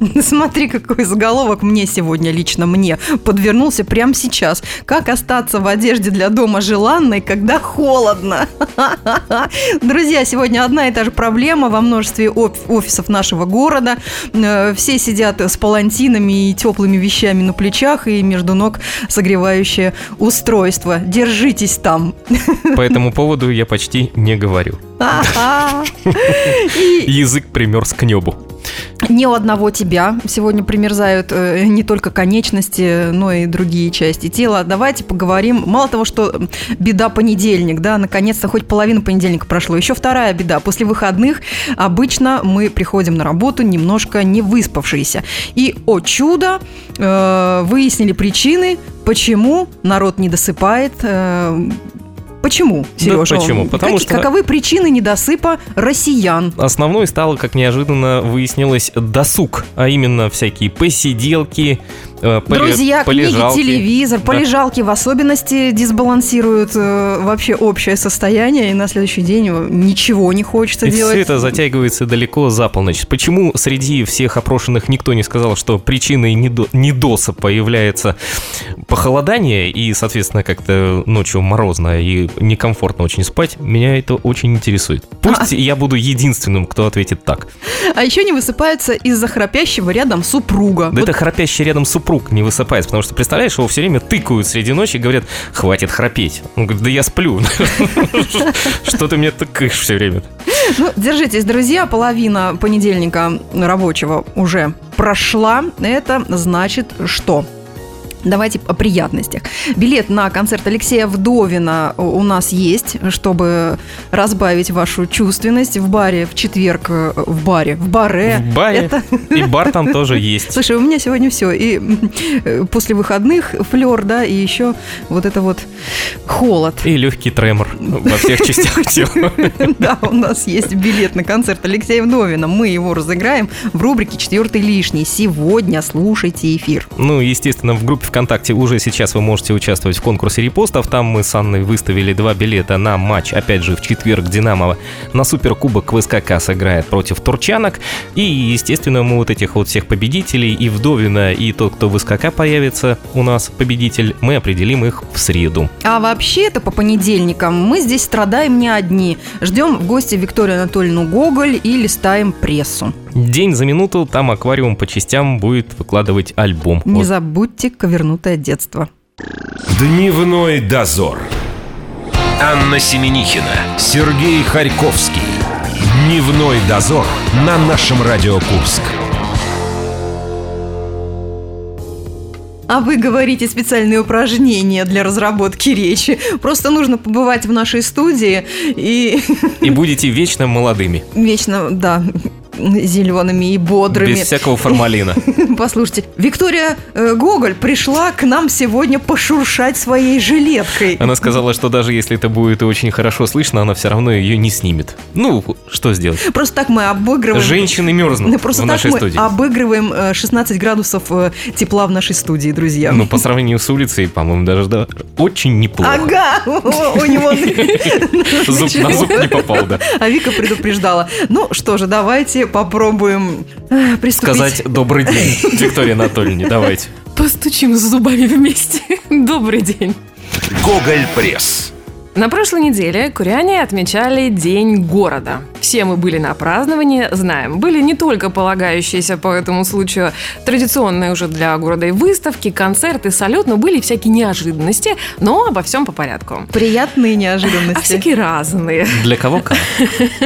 Смотри, какой заголовок мне сегодня, лично мне, подвернулся прямо сейчас. Как остаться в одежде для дома желанной, когда холодно? Друзья, сегодня одна и та же проблема во множестве офисов нашего города. Э, все сидят с палантинами и теплыми вещами на плечах, и между ног согревающее устройство. Держитесь там. По этому поводу я почти не говорю. Язык примерз к небу. Не у одного тебя сегодня примерзают э, не только конечности, но и другие части тела. Давайте поговорим. Мало того, что беда понедельник, да, наконец-то хоть половина понедельника прошло. Еще вторая беда. После выходных обычно мы приходим на работу немножко не выспавшиеся. И, о чудо, э, выяснили причины, почему народ не досыпает, э, Почему, Сережа? Да, почему? Потому как, что... Каковы причины недосыпа россиян? Основной стало, как неожиданно выяснилось, досуг, а именно всякие посиделки, Э, Друзья, полежалки. книги, телевизор, да. полежалки в особенности дисбалансируют э, вообще общее состояние, и на следующий день ничего не хочется и делать. все это затягивается далеко за полночь. Почему среди всех опрошенных никто не сказал, что причиной недо, недосыпа является похолодание, и, соответственно, как-то ночью морозно и некомфортно очень спать, меня это очень интересует. Пусть а. я буду единственным, кто ответит так. А еще не высыпается из-за храпящего рядом супруга. Да вот. это храпящий рядом супруг супруг не высыпается, потому что, представляешь, его все время тыкают среди ночи и говорят, хватит храпеть. Он говорит, да я сплю. Что ты мне тыкаешь все время? Ну, держитесь, друзья, половина понедельника рабочего уже прошла. Это значит что? Давайте о приятностях. Билет на концерт Алексея Вдовина у нас есть, чтобы разбавить вашу чувственность в баре в четверг, э, в баре, в баре. В баре. Это... И бар там тоже есть. Слушай, у меня сегодня все. И э, после выходных флер, да, и еще вот это вот холод. И легкий тремор во всех частях тела. Да, у нас есть билет на концерт Алексея Вдовина. Мы его разыграем в рубрике «Четвертый лишний». Сегодня слушайте эфир. Ну, естественно, в группе ВКонтакте уже сейчас вы можете участвовать в конкурсе репостов. Там мы с Анной выставили два билета на матч, опять же, в четверг Динамо на Суперкубок ВСКК сыграет против Турчанок. И, естественно, мы вот этих вот всех победителей, и Вдовина, и тот, кто в СКК появится у нас победитель, мы определим их в среду. А вообще-то по понедельникам мы здесь страдаем не одни. Ждем в гости Викторию Анатольевну Гоголь и листаем прессу. День за минуту там аквариум по частям будет выкладывать альбом. Не вот. забудьте ковернутое детство. Дневной дозор. Анна Семенихина, Сергей Харьковский. Дневной дозор на нашем Радио Курск. А вы говорите специальные упражнения для разработки речи. Просто нужно побывать в нашей студии и... И будете вечно молодыми. Вечно, да зелеными и бодрыми. Без всякого формалина. Послушайте, Виктория э, Гоголь пришла к нам сегодня пошуршать своей жилеткой. Она сказала, что даже если это будет очень хорошо слышно, она все равно ее не снимет. Ну, что сделать? Просто так мы обыгрываем... Женщины мерзнут Просто в нашей студии. обыгрываем 16 э, градусов э, тепла в нашей студии, друзья. Ну, по сравнению с улицей, по-моему, даже да, очень неплохо. Ага, у него... Зуб на зуб не попал, да. А Вика предупреждала. Ну, что же, давайте попробуем э, приступить. Сказать добрый день, Виктория Анатольевна, давайте. Постучим зубами вместе. Добрый день. Гоголь Пресс. На прошлой неделе куряне отмечали День города. Все мы были на праздновании, знаем, были не только полагающиеся по этому случаю традиционные уже для города и выставки, концерты, салют, но были всякие неожиданности, но обо всем по порядку. Приятные неожиданности. А всякие разные. Для кого как.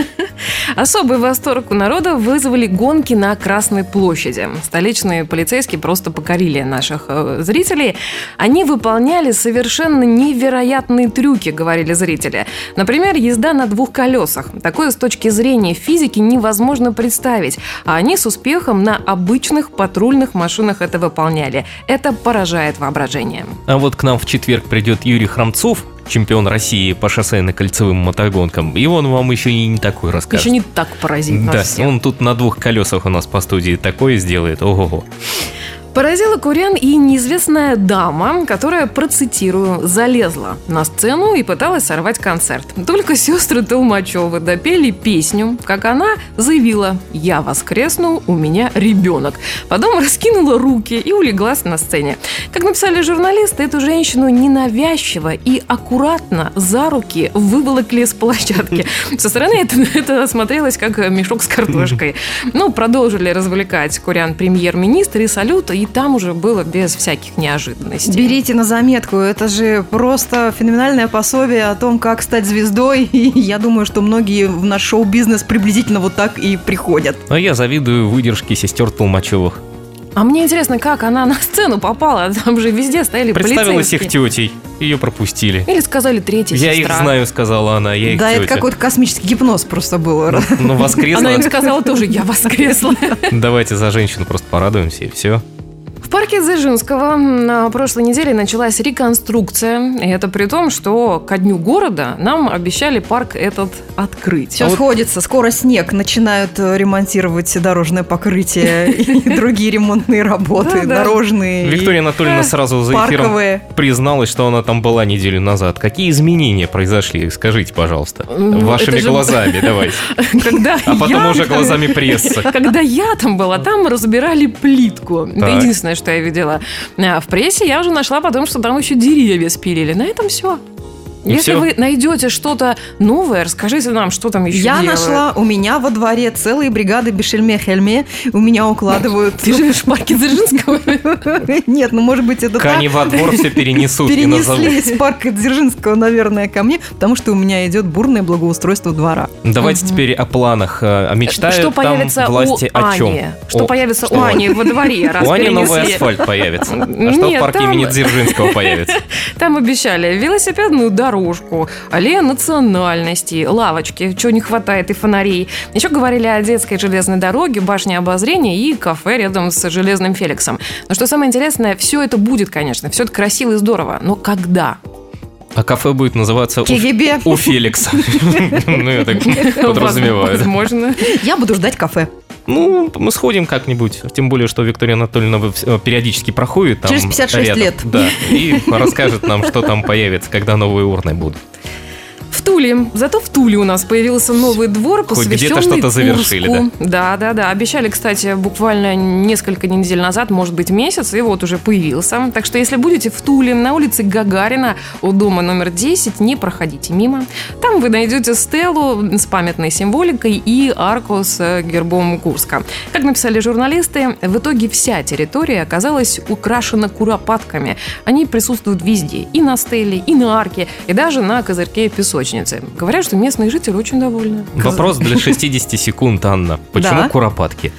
Особый восторг у народа вызвали гонки на Красной площади. Столичные полицейские просто покорили наших э, зрителей. Они выполняли совершенно невероятные трюки, говорили говорили зрители. Например, езда на двух колесах. Такое с точки зрения физики невозможно представить, а они с успехом на обычных патрульных машинах это выполняли. Это поражает воображение. А вот к нам в четверг придет Юрий Храмцов, чемпион России по шоссейно-кольцевым мотогонкам. И он вам еще и не такой расскажет. Еще не так поразит Да, всех. он тут на двух колесах у нас по студии такое сделает. Ого-го. Поразила Курян и неизвестная дама, которая, процитирую, залезла на сцену и пыталась сорвать концерт. Только сестры Толмачевы допели песню, как она заявила «Я воскресну, у меня ребенок». Потом раскинула руки и улеглась на сцене. Как написали журналисты, эту женщину ненавязчиво и аккуратно за руки выволокли с площадки. Со стороны это, это смотрелось как мешок с картошкой. Ну, продолжили развлекать Курян премьер-министр и салют, и там уже было без всяких неожиданностей. Берите на заметку, это же просто феноменальное пособие о том, как стать звездой. И я думаю, что многие в наш шоу-бизнес приблизительно вот так и приходят. А я завидую выдержке сестер Толмачевых. А мне интересно, как она на сцену попала? Там же везде стояли Представилась их полицейские. тетей. Ее пропустили. Или сказали третья Я их сестра. знаю, сказала она, я их да, это тетя. какой-то космический гипноз просто был. Ну, воскресла. Она им сказала тоже, я воскресла. Давайте за женщину просто порадуемся, и все. В парке Дзержинского на прошлой неделе началась реконструкция. И это при том, что ко дню города нам обещали парк этот открыть. Все сходится. Скоро снег. Начинают э, ремонтировать дорожное покрытие и другие ремонтные работы. Дорожные. Виктория Анатольевна сразу за эфиром призналась, что она там была неделю назад. Какие изменения произошли? Скажите, пожалуйста. Ну, Вашими глазами, давайте. А потом уже глазами прессы. Когда я там была, там разбирали плитку. Это единственное, что я видела. А в прессе я уже нашла потом, что там еще деревья спилили. На этом все. И Если всё? вы найдете что-то новое, расскажите нам, что там еще Я делают. нашла у меня во дворе целые бригады Бешельме-Хельме. У меня укладывают... Ты живешь в парке Дзержинского? Нет, ну может быть это так. Кани во двор все перенесут. Перенесли из парка Дзержинского, наверное, ко мне, потому что у меня идет бурное благоустройство двора. Давайте теперь о планах. А Мечтают Что там появится власти о чем? Ани? Что появится у Ани во дворе, У Ани новый асфальт появится. А что в парке имени Дзержинского появится? Там обещали велосипедную дорожку, аллея национальностей, лавочки, чего не хватает, и фонарей. Еще говорили о детской железной дороге, башне обозрения и кафе рядом с железным Феликсом. Но что самое интересное, все это будет, конечно, все это красиво и здорово. Но когда? А кафе будет называться у, КГБ. у Феликса. Ну, я так подразумеваю. Возможно. Я буду ждать кафе. Ну, мы сходим как-нибудь. Тем более, что Виктория Анатольевна периодически проходит там Через 56 рядом. лет. Да, и расскажет нам, что там появится, когда новые урны будут. В Туле. Зато в Туле у нас появился новый двор, Хоть посвященный где-то что-то завершили, Курску. Да, да, да. Обещали, кстати, буквально несколько недель назад, может быть, месяц, и вот уже появился. Так что, если будете в Туле, на улице Гагарина, у дома номер 10, не проходите мимо. Там вы найдете стелу с памятной символикой и арку с гербом Курска. Как написали журналисты, в итоге вся территория оказалась украшена куропатками. Они присутствуют везде. И на стеле, и на арке, и даже на козырьке песочницы. Говорят, что местные жители очень довольны. Вопрос для 60 секунд, Анна. Почему Да. куропатки?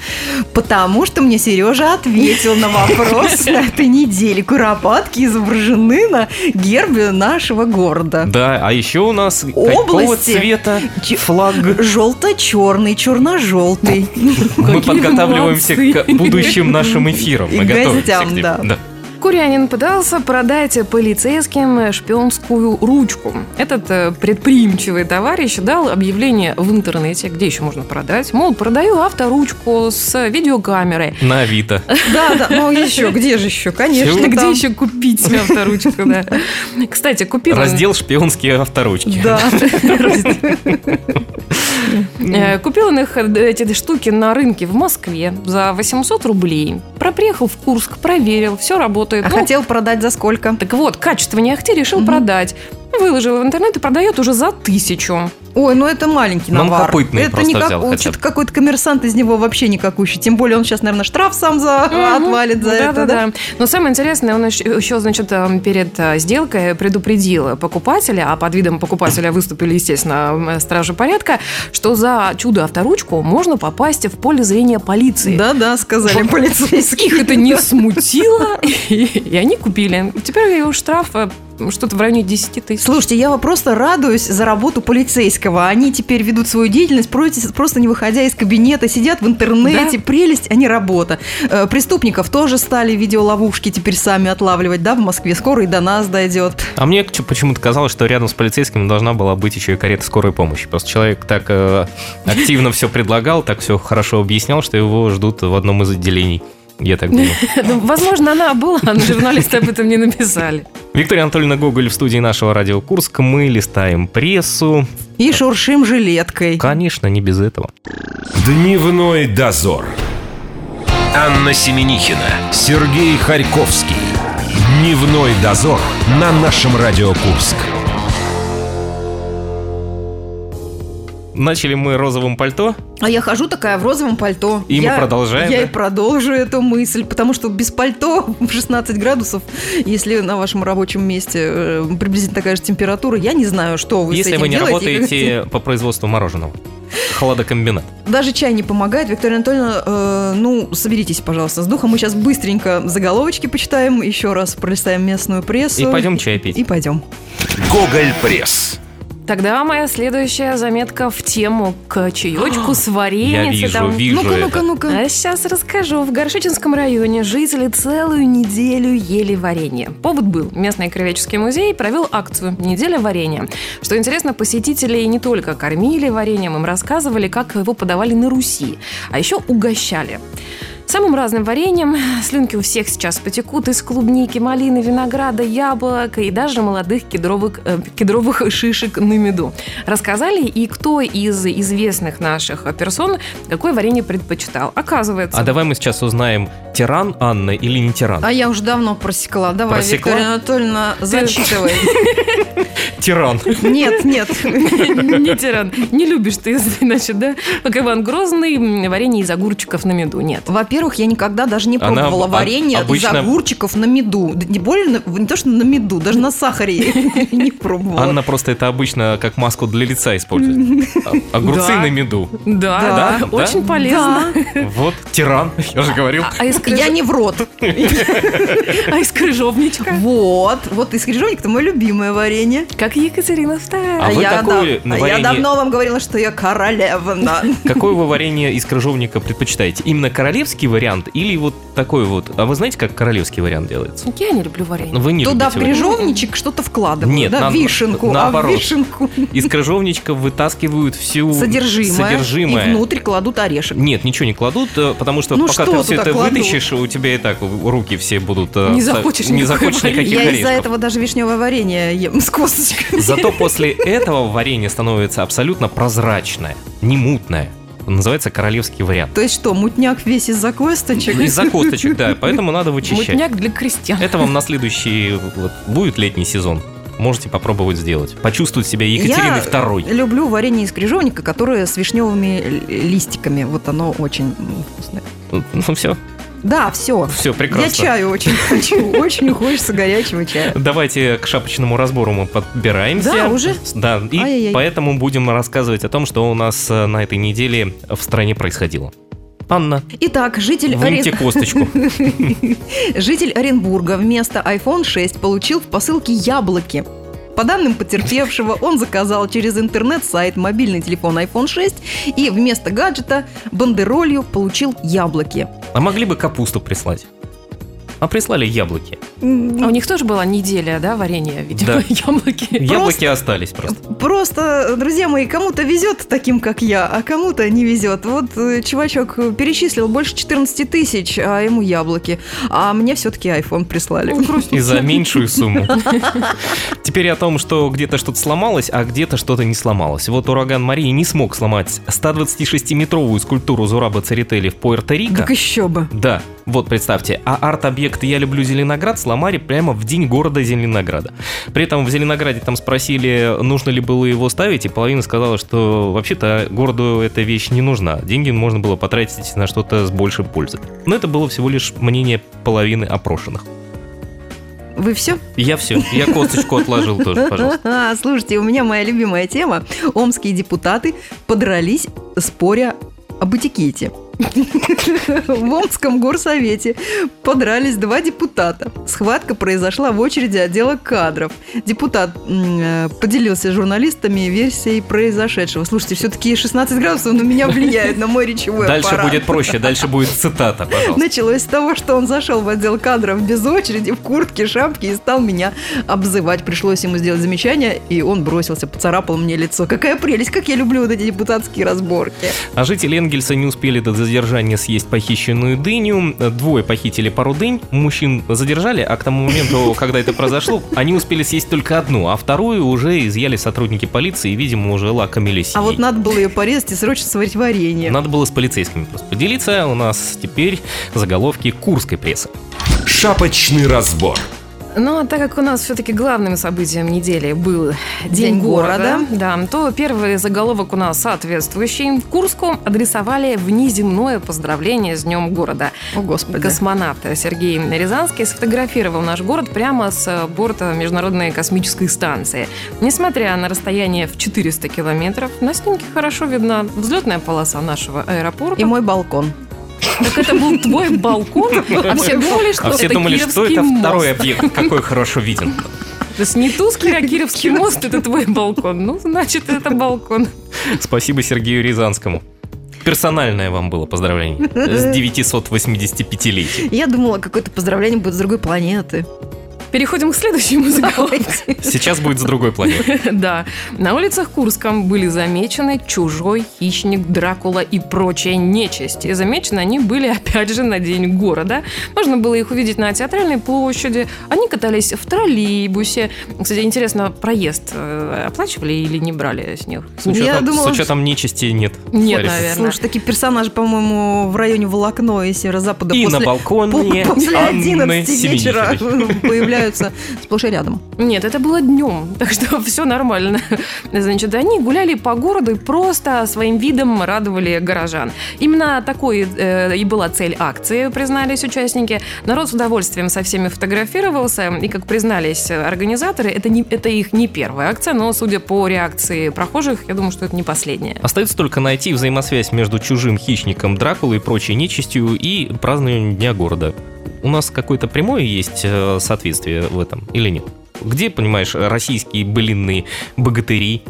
Потому что мне Сережа ответил на вопрос на этой неделе. Куропатки изображены на гербе нашего города. Да, а еще у нас какого цвета флаг? Желто-черный, черно-желтый. Мы подготавливаемся к будущим нашим эфирам. И Мы готовимся гостям, к ним. да. Курянин пытался продать полицейским шпионскую ручку. Этот э, предприимчивый товарищ дал объявление в интернете, где еще можно продать. Мол, продаю авторучку с видеокамерой. На Авито. Да, да, ну еще, где же еще? Конечно. Где еще купить авторучку, да. Кстати, купил Раздел шпионские авторучки. Да. Э, Купил он их, э, эти штуки, на рынке в Москве за 800 рублей. Проприехал в Курск, проверил, все работает. А Ну, хотел продать за сколько? Так вот, качество не ахти, решил Мгм. продать. Выложил в интернет и продает уже за тысячу. Ой, ну это маленький Ну, он навар. копытный это вот хотя что-то какой-то коммерсант из него вообще никакущий. Тем более он сейчас, наверное, штраф сам за отвалит за да, это, да, да? да. Но самое интересное, он еще, еще, значит, э, перед э, сделкой предупредил покупателя, а под видом покупателя выступили, естественно, э, стражи порядка, что за чудо-авторучку можно попасть в поле зрения полиции. Да-да, сказали полицейские. Их это не смутило, и, и они купили. Теперь его штраф э, что-то в районе 10 тысяч. Слушайте, я просто радуюсь за работу полицейского. Они теперь ведут свою деятельность просто, просто не выходя из кабинета, сидят в интернете. Прелесть, а не работа. Э, Преступников тоже стали видеоловушки теперь сами отлавливать, да, в Москве. Скоро и до нас дойдет. А мне почему-то казалось, что рядом с полицейским должна была быть еще и карета скорой помощи. Просто человек так э, активно все предлагал, так все хорошо объяснял, что его ждут в одном из отделений. Я так думаю. Ну, Возможно, она была, но журналисты об этом не написали. Виктория Анатольевна Гоголь в студии нашего радио Курск. Мы листаем прессу. И шуршим жилеткой. Конечно, не без этого. Дневной дозор. Анна Семенихина, Сергей Харьковский. Дневной дозор на нашем Радио Курск. Начали мы розовым пальто. А я хожу такая в розовом пальто. И мы я, продолжаем, Я да? и продолжу эту мысль, потому что без пальто в 16 градусов, если на вашем рабочем месте э, приблизительно такая же температура, я не знаю, что вы с Если этим вы не делаете. работаете по производству мороженого. Холодокомбинат. Даже чай не помогает. Виктория Анатольевна, э, ну, соберитесь, пожалуйста, с духом. Мы сейчас быстренько заголовочки почитаем, еще раз пролистаем местную прессу. И пойдем чай пить. И пойдем. Гоголь Пресс. Тогда моя следующая заметка в тему к чаечку с вареньем. Я вижу, вижу ну-ка, ну-ка, ну-ка. А сейчас расскажу. В Горшечинском районе жители целую неделю ели варенье. Повод был. Местный краеведческий музей провел акцию «Неделя варенья». Что интересно, посетителей не только кормили вареньем, им рассказывали, как его подавали на Руси, а еще угощали. Самым разным вареньем слюнки у всех сейчас потекут из клубники, малины, винограда, яблок и даже молодых кедровых, э, кедровых шишек на меду. Рассказали и кто из известных наших персон какое варенье предпочитал. Оказывается, А давай мы сейчас узнаем, тиран Анна или не тиран. А я уже давно просекла. Давай, Просекла? Виктория Анатольевна, зачитывай. Тиран. Нет, нет. не тиран. Не любишь ты, значит, да? Как Иван Грозный, варенье из огурчиков на меду. Нет. Во-первых, я никогда даже не Она пробовала об- варенье обычно- из огурчиков на меду. Да Не более, не то, что на меду, даже на сахаре не пробовала. Анна просто это обычно как маску для лица использует. А- Огурцы на меду. Да, очень полезно. Вот, тиран, я же говорил. А из, крыж- Я не в рот. а из крыжовничка? Вот, вот из крыжовник-то мое любимое варенье. Как Екатерина II. А вы я, да- а я давно вам говорила, что я королевна. Какое вы варенье из крыжовника предпочитаете? Именно королевский вариант или вот такой вот? А вы знаете, как королевский вариант делается? Я не люблю варенье. Вы не Туда в крыжовничек что-то вкладываю. Нет, да, на- вишенку. А наоборот. в вишенку Из крыжовничка вытаскивают всю содержимое. содержимое. И внутрь кладут орешек. Нет, ничего не кладут, э, потому что Ну пока что ты все это кладут? вытащишь, у тебя и так руки все будут... э, Не захочешь не захочешь никаких Я из-за этого даже вишневое варенье ем с косточкой. Зато после этого варенье становится абсолютно прозрачное, не мутное. Называется королевский вариант. То есть что, мутняк весь из-за косточек? Из-за косточек, да, поэтому надо вычищать. Мутняк для крестьян. Это вам на следующий вот, будет летний сезон. Можете попробовать сделать. Почувствовать себя Екатериной Я второй. люблю варенье из крыжовника, которое с вишневыми листиками. Вот оно очень вкусное. Ну все, Да, все. все прекрасно. Я чаю очень хочу. Очень хочется горячего чая. Давайте к шапочному разбору мы подбираемся. Да, уже? Да, и Ай-яй-яй. поэтому будем рассказывать о том, что у нас э, на этой неделе в стране происходило. Анна, Итак, житель, выньте косточку. житель Оренбурга вместо iPhone 6 получил в посылке яблоки. По данным потерпевшего, он заказал через интернет-сайт мобильный телефон iPhone 6 и вместо гаджета бандеролью получил яблоки. А могли бы капусту прислать? А прислали яблоки. А у них тоже была неделя, да, варенья, видимо, Да. яблоки. Яблоки остались просто. Просто, друзья мои, кому-то везет таким, как я, а кому-то не везет. Вот э, чувачок перечислил больше 14 тысяч, а ему яблоки. А мне все-таки iPhone прислали. И за меньшую сумму. Теперь о том, что где-то что-то сломалось, а где-то что-то не сломалось. Вот ураган Марии не смог сломать 126-метровую скульптуру Зураба Церетели в Пуэрто-Рико. Так еще бы. Да, вот представьте, а арт-объект «Я люблю Зеленоград» сломали прямо в день города Зеленограда. При этом в Зеленограде там спросили, нужно ли было его ставить, и половина сказала, что вообще-то городу эта вещь не нужна. Деньги можно было потратить на что-то с большей пользой. Но это было всего лишь мнение половины опрошенных. Вы все? Я все, я косточку отложил тоже, пожалуйста. А, Слушайте, у меня моя любимая тема. Омские депутаты подрались, споря об этикете. В Омском горсовете подрались два депутата. Схватка произошла в очереди отдела кадров. Депутат э, поделился с журналистами версией произошедшего. Слушайте, все-таки 16 градусов на меня влияет, на мой речевой Дальше аппарат. будет проще, дальше будет цитата, пожалуйста. Началось с того, что он зашел в отдел кадров без очереди, в куртке, шапке и стал меня обзывать. Пришлось ему сделать замечание, и он бросился, поцарапал мне лицо. Какая прелесть, как я люблю вот эти депутатские разборки. А жители Энгельса не успели додз- задержания съесть похищенную дыню. Двое похитили пару дынь. Мужчин задержали, а к тому моменту, когда это произошло, они успели съесть только одну, а вторую уже изъяли сотрудники полиции и, видимо, уже лакомились. А вот надо было ее порезать и срочно сварить варенье. Надо было с полицейскими просто поделиться. У нас теперь заголовки курской прессы. Шапочный разбор. Ну, а так как у нас все-таки главным событием недели был День, День города, города. да, то первый заголовок у нас соответствующий. Курску адресовали внеземное поздравление с Днем города. О, Господи. Космонавт Сергей Рязанский сфотографировал наш город прямо с борта Международной космической станции. Несмотря на расстояние в 400 километров, на снимке хорошо видна взлетная полоса нашего аэропорта. И мой балкон. Так это был твой балкон, а все думали, что А все это думали, что это мост. второй объект, какой хорошо виден. То есть не Тускер, а Кировский мост – это твой балкон. Ну, значит, это балкон. Спасибо Сергею Рязанскому. Персональное вам было поздравление с 985-летием. Я думала, какое-то поздравление будет с другой планеты. Переходим к следующему заголовку. Сейчас будет с другой планеты. Да. На улицах Курска были замечены чужой, хищник, Дракула и прочая нечисть. И замечены они были, опять же, на День города. Можно было их увидеть на Театральной площади. Они катались в троллейбусе. Кстати, интересно, проезд э, оплачивали или не брали с них? С учетом, Я с думала, учетом нечисти нет. Нет, Лариса. наверное. Слушай, такие персонажи, по-моему, в районе Волокно и Северо-Запада И после, на балконе по- после Анны 11 вечера Семенихиной. появляются сплошь и рядом. Нет, это было днем, так что все нормально. Значит, они гуляли по городу и просто своим видом радовали горожан. Именно такой э, и была цель акции, признались участники. Народ с удовольствием со всеми фотографировался, и, как признались организаторы, это, не, это их не первая акция, но, судя по реакции прохожих, я думаю, что это не последняя. Остается только найти взаимосвязь между чужим хищником Дракулой и прочей нечистью и празднованием Дня города. У нас какое-то прямое есть э, соответствие в этом или нет? Где, понимаешь, российские былинные богатыри,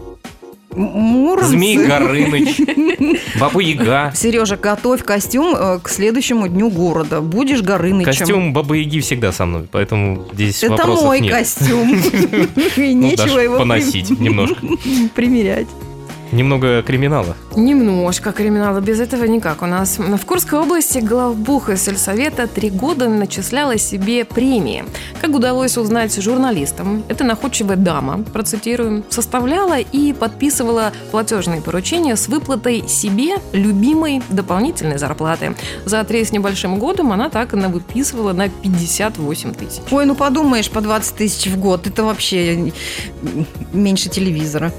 Муромцы. Змей Горыныч, Баба Яга, Сережа, готовь костюм э, к следующему дню города. Будешь Горынычем. Костюм Бабы Яги всегда со мной, поэтому здесь Это вопросов мой нет. костюм. И Ну, нечего его поносить немножко. примерять. Немного криминала. Немножко криминала, без этого никак. У нас в Курской области главбух из сельсовета три года начисляла себе премии. Как удалось узнать журналистам, эта находчивая дама, процитируем, составляла и подписывала платежные поручения с выплатой себе любимой дополнительной зарплаты. За три с небольшим годом она так и выписывала на 58 тысяч. Ой, ну подумаешь, по 20 тысяч в год. Это вообще меньше телевизора.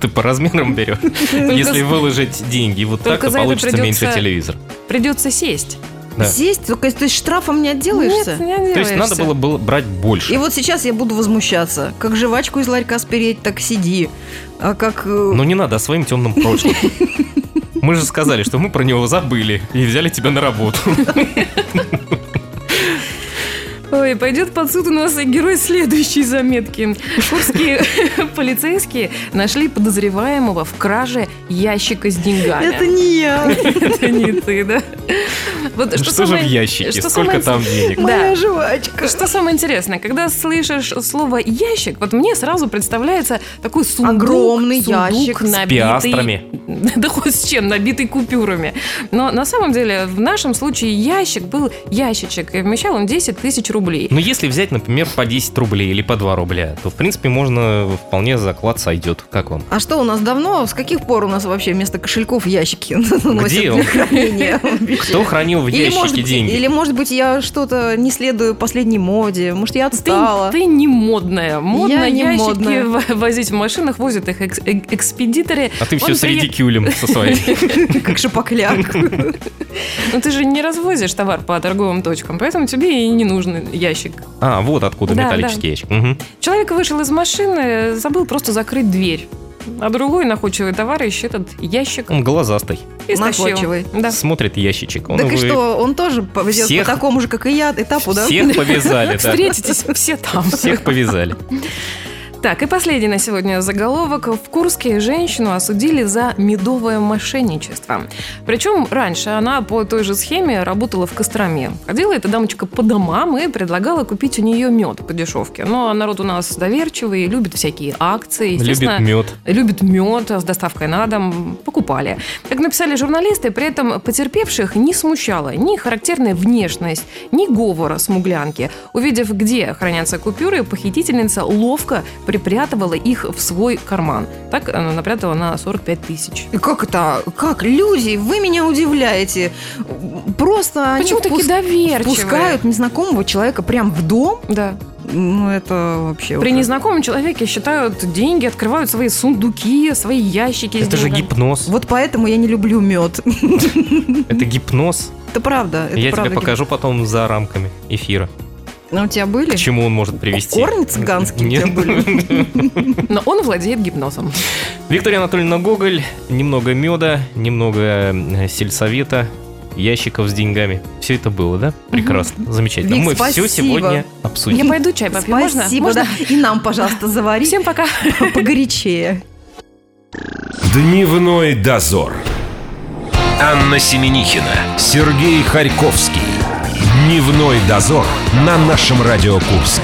Ты по размерам берешь. Если выложить деньги вот так, то получится меньше телевизор. Придется сесть. Да. Сесть, только то есть штрафом не отделаешься. Нет, не То есть надо отделаешься. было, было брать больше. И вот сейчас я буду возмущаться. Как жвачку из ларька спереть, так сиди. А как... Но не надо о своим темным прошлым. Мы же сказали, что мы про него забыли и взяли тебя на работу. Ой, пойдет под суд у нас герой следующей заметки. Курские полицейские нашли подозреваемого в краже ящика с деньгами. Это не я. Это не ты, да? Вот Что, же в ящике? что Сколько самое- там денег? Моя Да. жвачка. Что самое интересное, когда слышишь слово ящик, вот мне сразу представляется такой сундук, Огромный сундук, ящик с набитый, пиастрами. да хоть с чем, набитый купюрами. Но на самом деле в нашем случае ящик был ящичек, и вмещал он 10 тысяч рублей. Но если взять, например, по 10 рублей или по 2 рубля, то, в принципе, можно вполне заклад сойдет. Как вам? А что у нас давно? С каких пор у нас вообще вместо кошельков ящики Где для он? хранения? Кто хранил в ящике деньги? или, может быть, я что-то не следую последней моде. Может, я отстала. ты не модная. Модно ящики возить в машинах, возят их э- экспедиторы. А ты все с редикюлем со своим. Как шапокляк. Ну ты же не развозишь товар по торговым точкам, поэтому тебе и не нужен ящик. А, вот откуда Да, металлический ящик. Мгм. Человек вышел из машины, забыл просто закрыть дверь. А другой находчивый товарищ этот ящик Он глазастый. истощил. Находчивый. Да. Смотрит ящичек. Он Так и что, он тоже повезет Всех- по такому же, как и я, этапу, да? Всех повязали, да. Встретитесь все там. Всех повязали. Так, и последний на сегодня заголовок. В Курске женщину осудили за медовое мошенничество. Причем раньше она по той же схеме работала в Костроме. Ходила эта дамочка по домам и предлагала купить у нее мед по дешевке. Но народ у нас доверчивый, любит всякие акции. Любит мед. Любит мед с доставкой на дом. Покупали. Как написали журналисты, при этом потерпевших не смущала ни характерная внешность, ни говора смуглянки. Увидев, где хранятся купюры, похитительница ловко припрятывала их в свой карман. Так она напрятала на 45 тысяч. И Как это? Как? Люди, вы меня удивляете. Просто Почему они такие доверчивые? Пускают незнакомого человека прям в дом? Да. Ну, это вообще... При уже- незнакомом человеке считают деньги, открывают свои сундуки, свои ящики. Это же гипноз. Вот поэтому я не люблю мед. Это гипноз. Это правда. Это Я правда тебе покажу потом за рамками эфира. А у тебя были? К чему он может привести. Корни цыганские у тебя Нет. были? Но он владеет гипнозом. Виктория Анатольевна Гоголь, немного меда, немного э, сельсовета, ящиков с деньгами. Все это было, да? Прекрасно, замечательно. Вик, Мы все спасибо. сегодня Я обсудим. пойду чай попью. Можно? Спасибо, Можно? да. И нам, пожалуйста, завари Всем пока. погорячее. Дневной дозор. Анна Семенихина, Сергей Харьковский. Дневной дозор на нашем Радио Курск.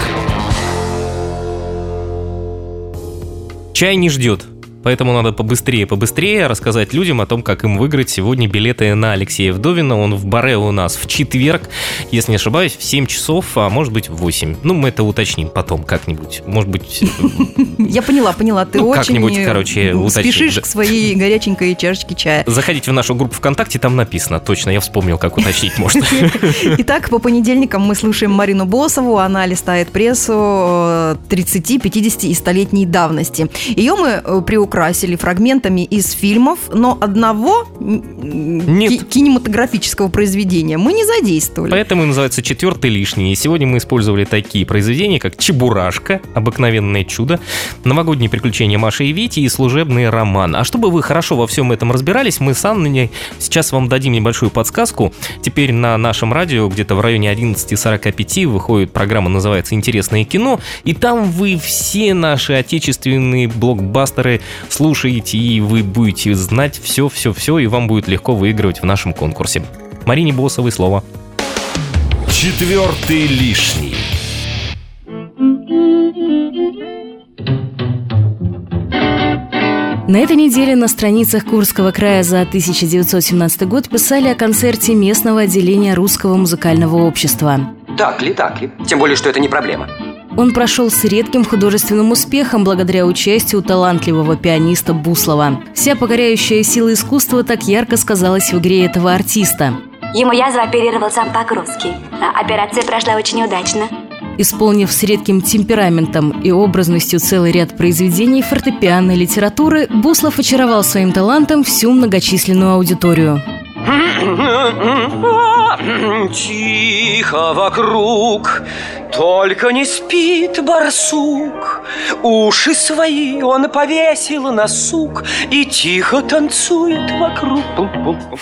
Чай не ждет. Поэтому надо побыстрее, побыстрее рассказать людям о том, как им выиграть сегодня билеты на Алексея Вдовина. Он в баре у нас в четверг, если не ошибаюсь, в 7 часов, а может быть в 8. Ну, мы это уточним потом как-нибудь. Может быть, Я поняла, поняла. Ты Ну, очень как-нибудь, короче, э, уточним, спешишь к своей горяченькой чашечке чая. заходите в нашу группу ВКонтакте, там написано. Точно, я вспомнил, как уточнить можно. Итак, по понедельникам мы слушаем Марину Босову. Она листает прессу э, 30, 50 и 100-летней давности. Ее мы э, приукрасили фрагментами из фильмов, но одного Нет. ки- кинематографического произведения мы не задействовали. Поэтому и называется четвертый лишний. И сегодня мы использовали такие произведения, как «Чебурашка», «Обыкновенное чудо», «Новогодние приключения Маши и Вити» и «Служебный роман». А чтобы вы хорошо во всем этом разбирались, мы с Анной сейчас вам дадим небольшую подсказку. Теперь на нашем радио где-то в районе 11.45 выходит программа, называется «Интересное кино», и там вы все наши отечественные блокбастеры слушаете, и вы будете знать все-все-все, и вам будет легко выигрывать в нашем конкурсе. Марине Босовой слово. Четвертый лишний. На этой неделе на страницах Курского края за 1917 год писали о концерте местного отделения Русского музыкального общества. Так ли, так ли. Тем более, что это не проблема. Он прошел с редким художественным успехом благодаря участию талантливого пианиста Буслова. Вся покоряющая сила искусства так ярко сказалась в игре этого артиста. Ему язву оперировал сам Покровский. А Операция прошла очень удачно. Исполнив с редким темпераментом и образностью целый ряд произведений фортепианной литературы, Буслов очаровал своим талантом всю многочисленную аудиторию. Тихо вокруг, только не спит барсук. Уши свои он повесил на сук и тихо танцует вокруг. Пум-пум-пум.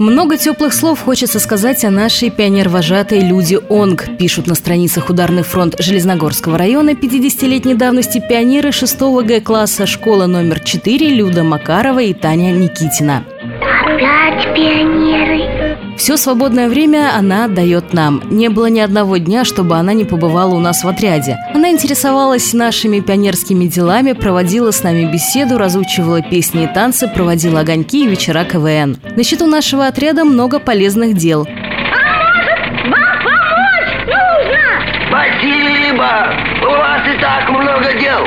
Много теплых слов хочется сказать о нашей пионер-вожатой Люде Онг, пишут на страницах Ударный фронт Железногорского района 50-летней давности пионеры 6 Г-класса школа номер 4 Люда Макарова и Таня Никитина. Опять пионеры. Все свободное время она отдает нам. Не было ни одного дня, чтобы она не побывала у нас в отряде. Она интересовалась нашими пионерскими делами, проводила с нами беседу, разучивала песни и танцы, проводила огоньки и вечера КВН. На счету нашего отряда много полезных дел. Спасибо! У вас и так много дел.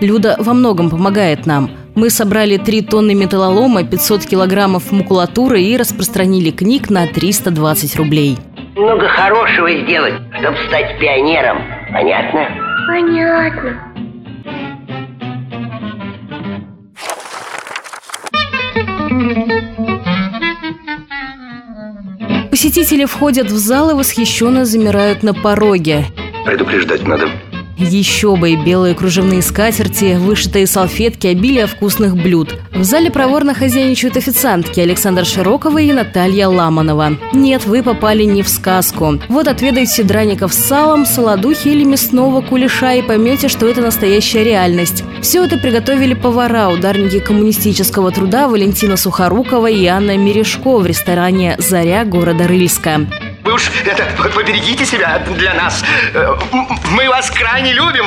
Люда во многом помогает нам. Мы собрали 3 тонны металлолома, 500 килограммов макулатуры и распространили книг на 320 рублей. много хорошего сделать, чтобы стать пионером. Понятно? Понятно. Посетители входят в зал и восхищенно замирают на пороге. Предупреждать надо. Еще бы и белые кружевные скатерти, вышитые салфетки, обилие вкусных блюд. В зале проворно хозяйничают официантки Александр Широкова и Наталья Ламанова. Нет, вы попали не в сказку. Вот отведайте драников с салом, солодухи или мясного кулеша и поймете, что это настоящая реальность. Все это приготовили повара, ударники коммунистического труда Валентина Сухорукова и Анна Мережко в ресторане «Заря» города Рыльска. Вы уж это, поберегите себя для нас. Э, мы вас крайне любим.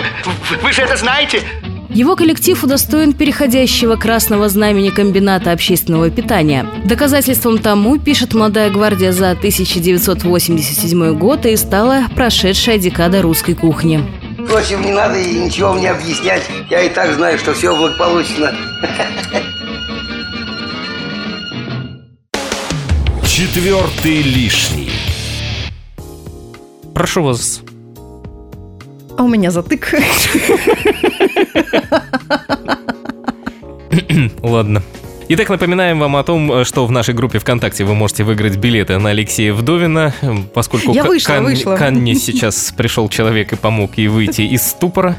Вы же это знаете. Его коллектив удостоен переходящего красного знамени комбината общественного питания. Доказательством тому, пишет «Молодая гвардия» за 1987 год и стала прошедшая декада русской кухни. Впрочем, не надо и ничего мне объяснять. Я и так знаю, что все благополучно. Четвертый лишний. Прошу вас. А у меня затык. Ладно. Итак, напоминаем вам о том, что в нашей группе ВКонтакте вы можете выиграть билеты на Алексея Вдовина, поскольку Я вышла, Кан- вышла. Канне сейчас пришел человек и помог ей выйти из ступора.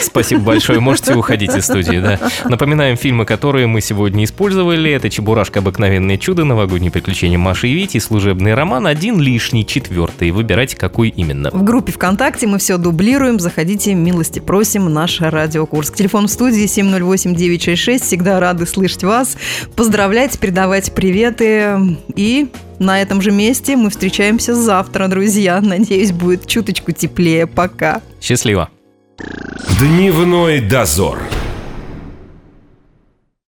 Спасибо большое, можете уходить из студии, да. Напоминаем фильмы, которые мы сегодня использовали. Это «Чебурашка. Обыкновенное чудо», «Новогодние приключения Маши и Вити», «Служебный роман», один лишний, четвертый. Выбирайте, какой именно. В группе ВКонтакте мы все дублируем. Заходите, милости просим, наш радиокурс. Телефон в студии 708-966. Всегда рады слышать вас. Поздравлять, передавать приветы. И на этом же месте мы встречаемся завтра, друзья. Надеюсь, будет чуточку теплее. Пока. Счастливо. Дневной дозор.